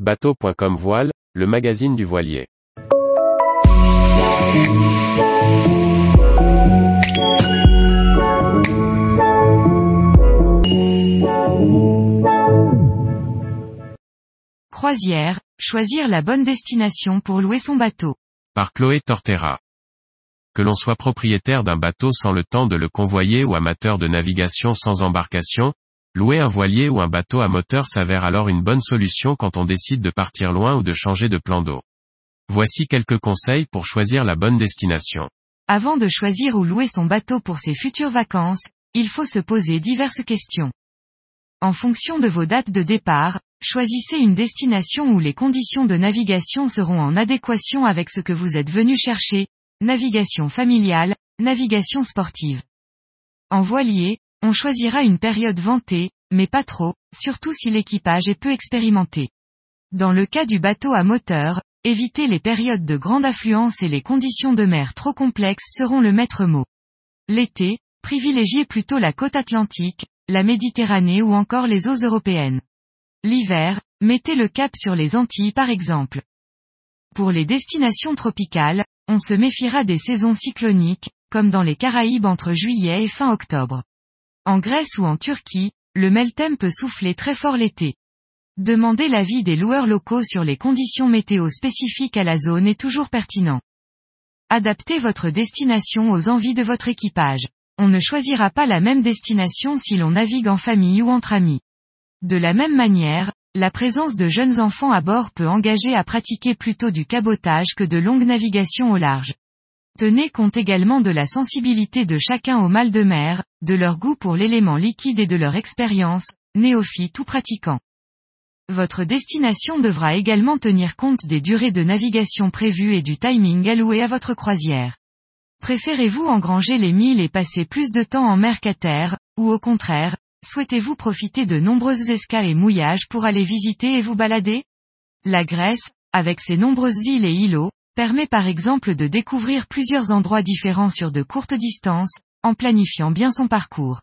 Bateau.com Voile, le magazine du voilier. Croisière, choisir la bonne destination pour louer son bateau. Par Chloé Tortera. Que l'on soit propriétaire d'un bateau sans le temps de le convoyer ou amateur de navigation sans embarcation, louer un voilier ou un bateau à moteur s'avère alors une bonne solution quand on décide de partir loin ou de changer de plan d'eau. Voici quelques conseils pour choisir la bonne destination. Avant de choisir où louer son bateau pour ses futures vacances, il faut se poser diverses questions. En fonction de vos dates de départ, choisissez une destination où les conditions de navigation seront en adéquation avec ce que vous êtes venu chercher, navigation familiale, navigation sportive. En voilier, on choisira une période ventée, mais pas trop, surtout si l'équipage est peu expérimenté. Dans le cas du bateau à moteur, évitez les périodes de grande affluence et les conditions de mer trop complexes seront le maître mot. L'été, privilégiez plutôt la côte atlantique, la Méditerranée ou encore les eaux européennes. L'hiver, mettez le cap sur les Antilles par exemple. Pour les destinations tropicales, on se méfiera des saisons cycloniques, comme dans les Caraïbes entre juillet et fin octobre. En Grèce ou en Turquie, le Meltem peut souffler très fort l'été. Demandez l'avis des loueurs locaux sur les conditions météo spécifiques à la zone est toujours pertinent. Adaptez votre destination aux envies de votre équipage. On ne choisira pas la même destination si l'on navigue en famille ou entre amis. De la même manière, la présence de jeunes enfants à bord peut engager à pratiquer plutôt du cabotage que de longues navigations au large. Tenez compte également de la sensibilité de chacun au mal de mer, de leur goût pour l'élément liquide et de leur expérience, néophyte ou pratiquant. Votre destination devra également tenir compte des durées de navigation prévues et du timing alloué à votre croisière. Préférez-vous engranger les milles et passer plus de temps en mer qu'à terre, ou au contraire, souhaitez-vous profiter de nombreuses escales et mouillages pour aller visiter et vous balader? La Grèce, avec ses nombreuses îles et îlots, permet par exemple de découvrir plusieurs endroits différents sur de courtes distances, en planifiant bien son parcours.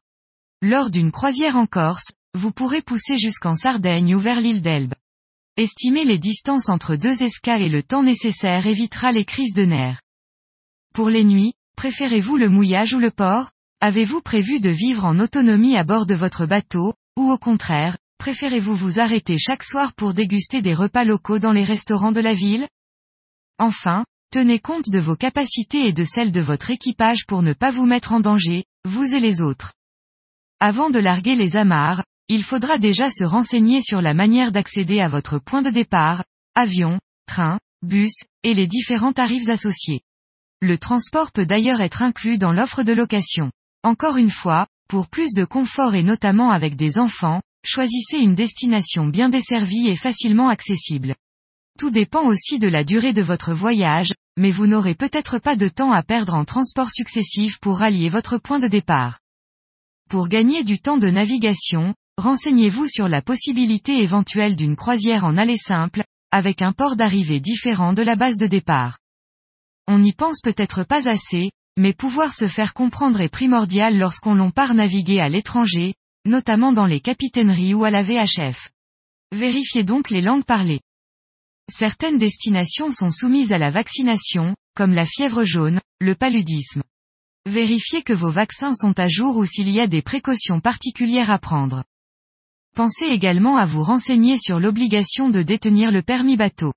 Lors d'une croisière en Corse, vous pourrez pousser jusqu'en Sardaigne ou vers l'île d'Elbe. Estimer les distances entre deux escales et le temps nécessaire évitera les crises de nerfs. Pour les nuits, préférez-vous le mouillage ou le port? Avez-vous prévu de vivre en autonomie à bord de votre bateau, ou au contraire, préférez-vous vous arrêter chaque soir pour déguster des repas locaux dans les restaurants de la ville? Enfin, tenez compte de vos capacités et de celles de votre équipage pour ne pas vous mettre en danger, vous et les autres. Avant de larguer les amarres, il faudra déjà se renseigner sur la manière d'accéder à votre point de départ, avion, train, bus, et les différents tarifs associés. Le transport peut d'ailleurs être inclus dans l'offre de location. Encore une fois, pour plus de confort et notamment avec des enfants, choisissez une destination bien desservie et facilement accessible. Tout dépend aussi de la durée de votre voyage, mais vous n'aurez peut-être pas de temps à perdre en transports successifs pour rallier votre point de départ. Pour gagner du temps de navigation, renseignez-vous sur la possibilité éventuelle d'une croisière en aller simple, avec un port d'arrivée différent de la base de départ. On n'y pense peut-être pas assez, mais pouvoir se faire comprendre est primordial lorsqu'on l'on part naviguer à l'étranger, notamment dans les capitaineries ou à la VHF. Vérifiez donc les langues parlées. Certaines destinations sont soumises à la vaccination, comme la fièvre jaune, le paludisme. Vérifiez que vos vaccins sont à jour ou s'il y a des précautions particulières à prendre. Pensez également à vous renseigner sur l'obligation de détenir le permis bateau.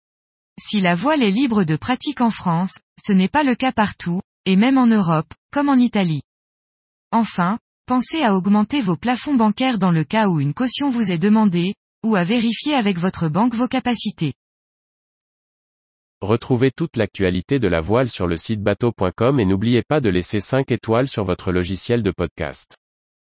Si la voile est libre de pratique en France, ce n'est pas le cas partout, et même en Europe, comme en Italie. Enfin, pensez à augmenter vos plafonds bancaires dans le cas où une caution vous est demandée, ou à vérifier avec votre banque vos capacités. Retrouvez toute l'actualité de la voile sur le site bateau.com et n'oubliez pas de laisser 5 étoiles sur votre logiciel de podcast.